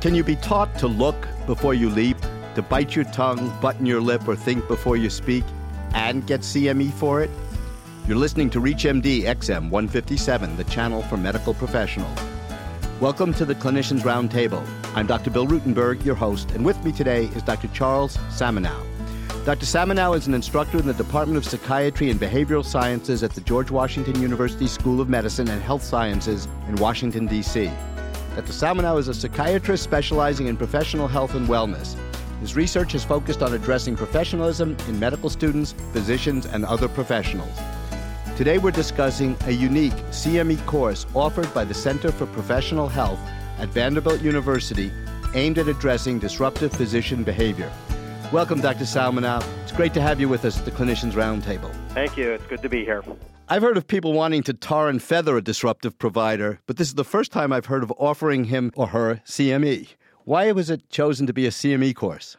Can you be taught to look before you leap, to bite your tongue, button your lip, or think before you speak, and get CME for it? You're listening to ReachMD XM 157, the channel for medical professionals. Welcome to the Clinicians Roundtable. I'm Dr. Bill Rutenberg, your host, and with me today is Dr. Charles Samenow. Dr. Samenow is an instructor in the Department of Psychiatry and Behavioral Sciences at the George Washington University School of Medicine and Health Sciences in Washington, D.C. Dr. Samenow is a psychiatrist specializing in professional health and wellness. His research is focused on addressing professionalism in medical students, physicians, and other professionals. Today we're discussing a unique CME course offered by the Center for Professional Health at Vanderbilt University aimed at addressing disruptive physician behavior. Welcome, Dr. Samenow. It's great to have you with us at the Clinicians Roundtable. Thank you. It's good to be here. I've heard of people wanting to tar and feather a disruptive provider, but this is the first time I've heard of offering him or her CME. Why was it chosen to be a CME course?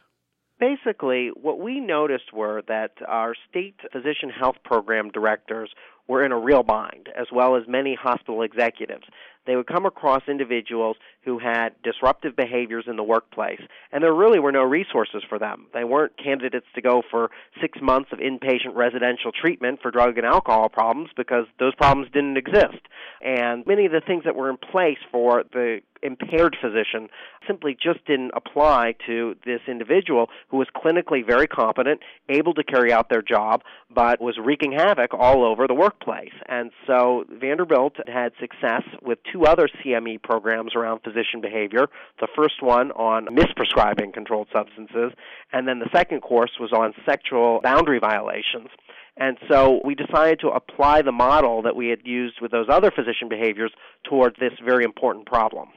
Basically, what we noticed were that our state physician health program directors were in a real bind, as well as many hospital executives they would come across individuals who had disruptive behaviors in the workplace, and there really were no resources for them. They weren't candidates to go for six months of inpatient residential treatment for drug and alcohol problems because those problems didn't exist. And many of the things that were in place for the impaired physician simply just didn't apply to this individual who was clinically very competent, able to carry out their job, but was wreaking havoc all over the workplace. And so Vanderbilt had success with two other CME programs around physician behavior. The first one on misprescribing controlled substances, and then the second course was on sexual boundary violations. And so we decided to apply the model that we had used with those other physician behaviors towards this very important problem.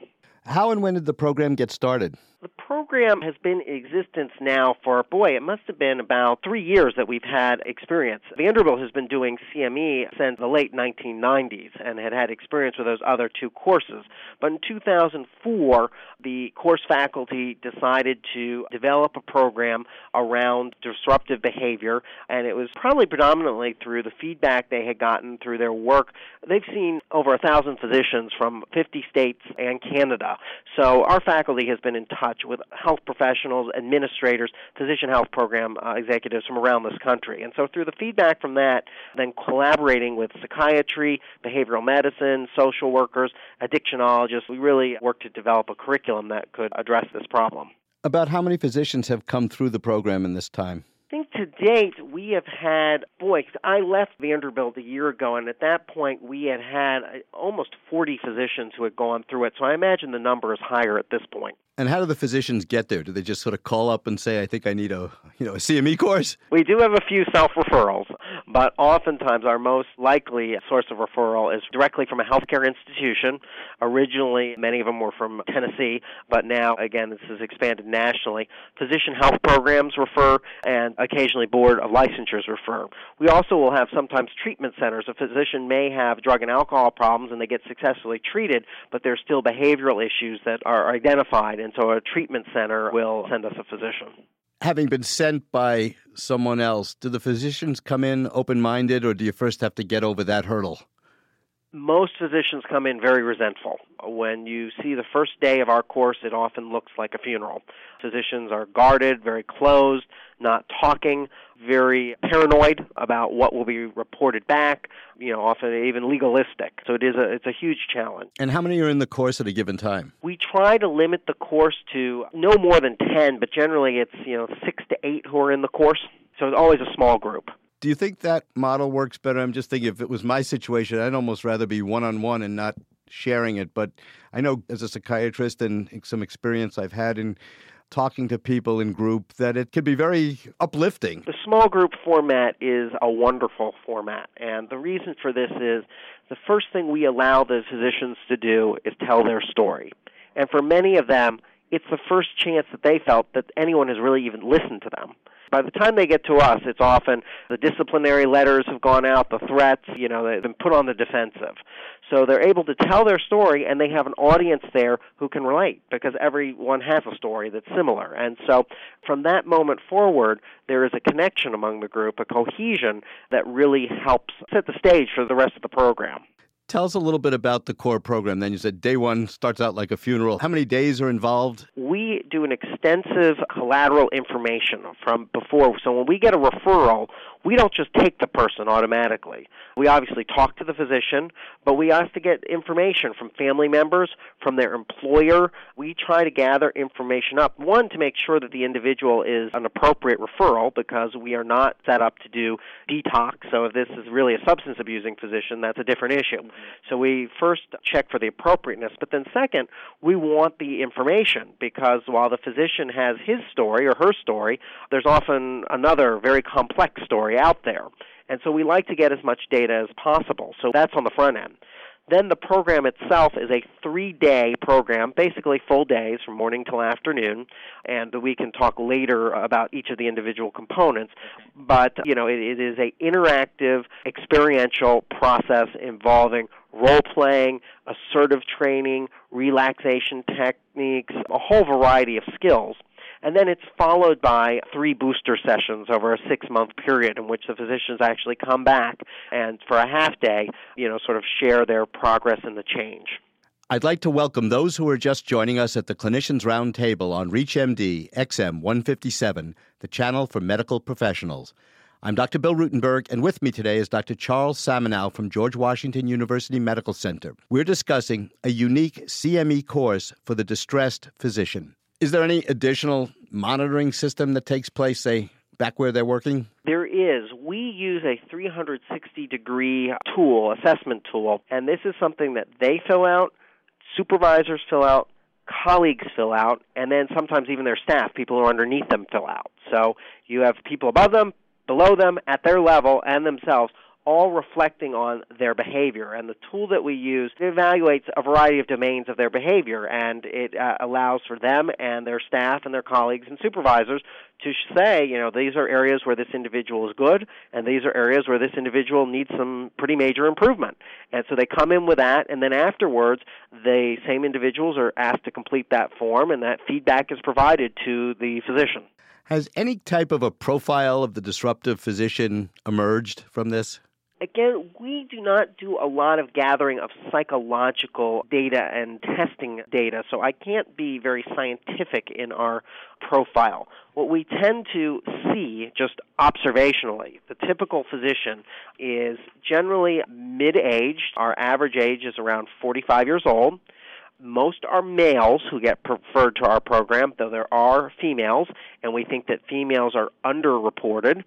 How and when did the program get started? The program has been in existence now for, boy, it must have been about three years that we've had experience. Vanderbilt has been doing CME since the late 1990s and had had experience with those other two courses. But in 2004, the course faculty decided to develop a program around disruptive behavior, and it was probably predominantly through the feedback they had gotten through their work. They've seen over a thousand physicians from 50 states and Canada. So our faculty has been in touch touch with health professionals, administrators, physician health program uh, executives from around this country. And so through the feedback from that, then collaborating with psychiatry, behavioral medicine, social workers, addictionologists, we really worked to develop a curriculum that could address this problem. About how many physicians have come through the program in this time? I think to date we have had boy I left Vanderbilt a year ago and at that point we had had uh, almost 40 physicians who had gone through it so I imagine the number is higher at this point. And how do the physicians get there? Do they just sort of call up and say, "I think I need a, you know, a CME course"? We do have a few self referrals, but oftentimes our most likely source of referral is directly from a healthcare institution. Originally, many of them were from Tennessee, but now again this is expanded nationally. Physician health programs refer, and occasionally board of licensures refer. We also will have sometimes treatment centers. A physician may have drug and alcohol problems, and they get successfully treated, but there's still behavioral issues that are identified and so a treatment center will send us a physician. Having been sent by someone else, do the physicians come in open minded or do you first have to get over that hurdle? Most physicians come in very resentful. When you see the first day of our course, it often looks like a funeral. Physicians are guarded, very closed, not talking, very paranoid about what will be reported back, you know, often even legalistic. So it is a it's a huge challenge. And how many are in the course at a given time? We try to limit the course to no more than 10, but generally it's, you know, 6 to 8 who are in the course. So it's always a small group. Do you think that model works better? I'm just thinking if it was my situation, I'd almost rather be one on one and not sharing it. But I know as a psychiatrist and some experience I've had in talking to people in group that it can be very uplifting. The small group format is a wonderful format, and the reason for this is the first thing we allow the physicians to do is tell their story. And for many of them, it's the first chance that they felt that anyone has really even listened to them. By the time they get to us, it's often the disciplinary letters have gone out, the threats, you know, they've been put on the defensive. So they're able to tell their story and they have an audience there who can relate because everyone has a story that's similar. And so from that moment forward, there is a connection among the group, a cohesion that really helps set the stage for the rest of the program. Tell us a little bit about the core program. Then you said day one starts out like a funeral. How many days are involved? We do an extensive collateral information from before. So when we get a referral, we don't just take the person automatically. We obviously talk to the physician, but we ask to get information from family members, from their employer. We try to gather information up. One, to make sure that the individual is an appropriate referral because we are not set up to do detox. So if this is really a substance abusing physician, that's a different issue. So we first check for the appropriateness, but then second, we want the information because while the physician has his story or her story, there's often another very complex out there. And so we like to get as much data as possible. So that's on the front end. Then the program itself is a three day program, basically full days from morning till afternoon, and we can talk later about each of the individual components. But, you know, it, it is a interactive, experiential process involving role playing, assertive training, relaxation techniques, a whole variety of skills and then it's followed by three booster sessions over a six month period in which the physicians actually come back and for a half day, you know, sort of share their progress and the change. I'd like to welcome those who are just joining us at the Clinicians Roundtable on ReachMD XM 157, the channel for medical professionals. I'm Dr. Bill Rutenberg, and with me today is Dr. Charles Samenow from George Washington University Medical Center. We're discussing a unique CME course for the distressed physician. Is there any additional monitoring system that takes place, say, back where they're working? There is. We use a 360 degree tool, assessment tool, and this is something that they fill out, supervisors fill out, colleagues fill out, and then sometimes even their staff, people who are underneath them, fill out. So you have people above them, below them, at their level, and themselves all reflecting on their behavior. And the tool that we use evaluates a variety of domains of their behavior, and it uh, allows for them and their staff and their colleagues and supervisors to say, you know, these are areas where this individual is good, and these are areas where this individual needs some pretty major improvement. And so they come in with that, and then afterwards, the same individuals are asked to complete that form, and that feedback is provided to the physician. Has any type of a profile of the disruptive physician emerged from this? Again, we do not do a lot of gathering of psychological data and testing data, so I can't be very scientific in our profile. What we tend to see just observationally, the typical physician is generally mid aged. Our average age is around 45 years old. Most are males who get preferred to our program, though there are females, and we think that females are underreported.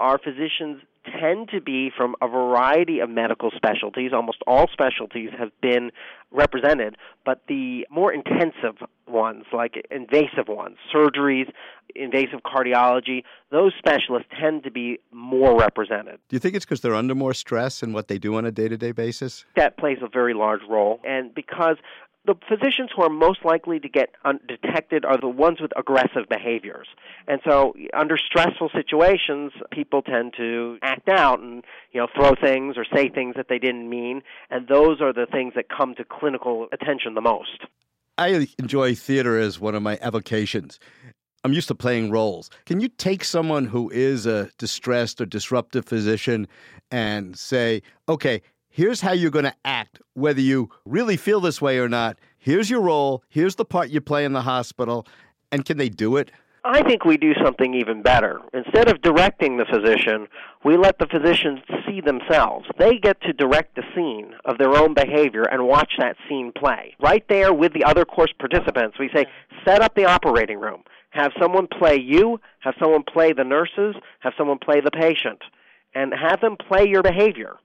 Our physicians tend to be from a variety of medical specialties. Almost all specialties have been represented, but the more intensive ones, like invasive ones, surgeries, invasive cardiology, those specialists tend to be more represented. Do you think it's because they're under more stress in what they do on a day to day basis? That plays a very large role. And because the physicians who are most likely to get undetected are the ones with aggressive behaviors. And so, under stressful situations, people tend to act out and, you know, throw things or say things that they didn't mean, and those are the things that come to clinical attention the most. I enjoy theater as one of my avocations. I'm used to playing roles. Can you take someone who is a distressed or disruptive physician and say, okay, here's how you're going to act, whether you really feel this way or not. Here's your role. Here's the part you play in the hospital. And can they do it? I think we do something even better. Instead of directing the physician, we let the physician see themselves. They get to direct the scene of their own behavior and watch that scene play. Right there with the other course participants, we say, set up the operating room. Have someone play you, have someone play the nurses, have someone play the patient, and have them play your behavior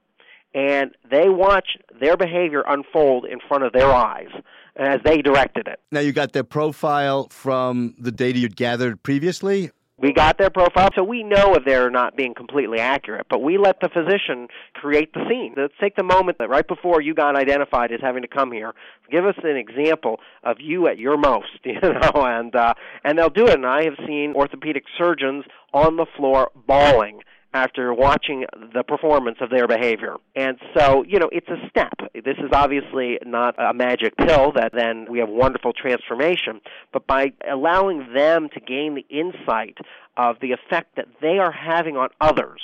and they watch their behavior unfold in front of their eyes as they directed it. Now, you got their profile from the data you'd gathered previously? We got their profile, so we know if they're not being completely accurate, but we let the physician create the scene. Let's take the moment that right before you got identified as having to come here, give us an example of you at your most, you know, and uh, and they'll do it. And I have seen orthopedic surgeons on the floor bawling after watching the performance of their behavior. And so, you know, it's a step. This is obviously not a magic pill that then we have wonderful transformation, but by allowing them to gain the insight of the effect that they are having on others,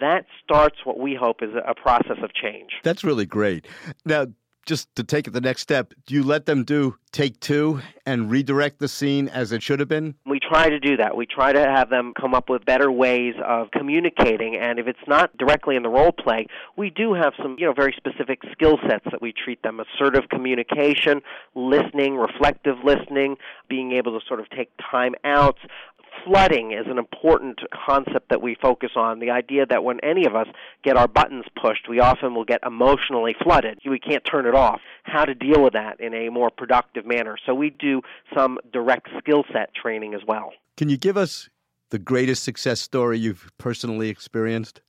that starts what we hope is a process of change. That's really great. Now, just to take it the next step, do you let them do take two and redirect the scene as it should have been? We try to do that. We try to have them come up with better ways of communicating, and if it's not directly in the role play, we do have some, you know, very specific skill sets that we treat them: assertive communication, listening, reflective listening, being able to sort of take time outs, flooding is an important concept that we focus on. The idea that when any of us get our buttons pushed, we often will get emotionally flooded. We can't turn it off. How to deal with that in a more productive manner. So we do some direct skill set training as well. Can you give us the greatest success story you've personally experienced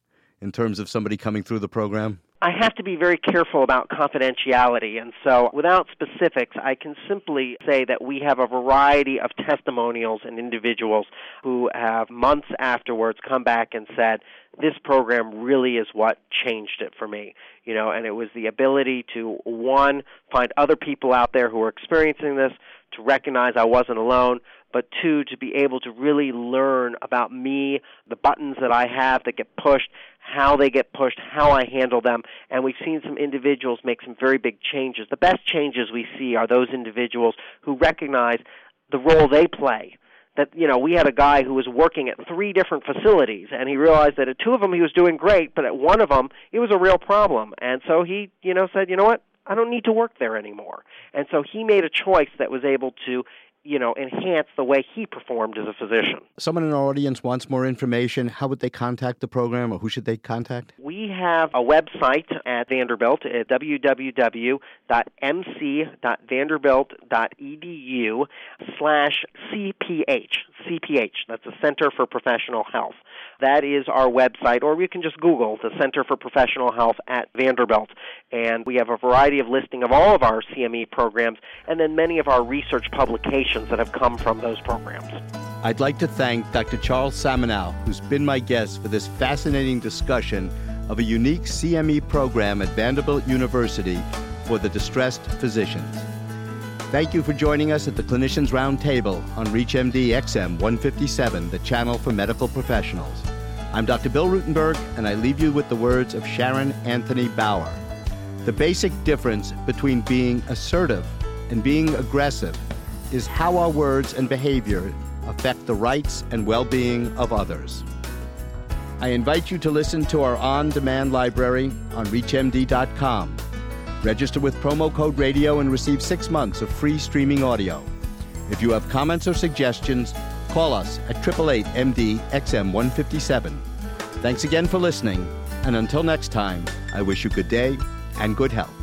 in terms of somebody coming through the program? I have to be very careful about confidentiality, and so without specifics, I can simply say that we have a variety of testimonials and individuals who have months afterwards come back and said, This program really is what changed it for me. You know, and it was the ability to, one, find other people out there who are experiencing this, to recognize I wasn't alone, but two, to be able to really learn about me, the buttons that I have that get pushed, how they get pushed, how I handle them, and we've seen some individuals make some very big changes. The best changes we see are those individuals who recognize the role they play. That you know, we had a guy who was working at three different facilities, and he realized that at two of them he was doing great, but at one of them it was a real problem, and so he, you know, said, you know what, I don't need to work there anymore. And so he made a choice that was able to you know, enhance the way he performed as a physician. Someone in our audience wants more information. How would they contact the program or who should they contact? We have a website at Vanderbilt at www.mc.vanderbilt.edu slash CPH. CPH, that's the Center for Professional Health. That is our website, or you can just Google the Center for Professional Health at Vanderbilt. And we have a variety of listing of all of our CME programs and then many of our research publications that have come from those programs. I'd like to thank Dr. Charles Samenow, who's been my guest for this fascinating discussion of a unique CME program at Vanderbilt University for the distressed physicians. Thank you for joining us at the Clinicians Roundtable on ReachMD XM 157, the channel for medical professionals. I'm Dr. Bill Rutenberg, and I leave you with the words of Sharon Anthony Bower. The basic difference between being assertive and being aggressive is how our words and behavior affect the rights and well being of others. I invite you to listen to our on demand library on ReachMD.com Register with promo code radio and receive six months of free streaming audio. If you have comments or suggestions, call us at 888 MD XM 157. Thanks again for listening, and until next time, I wish you good day and good health.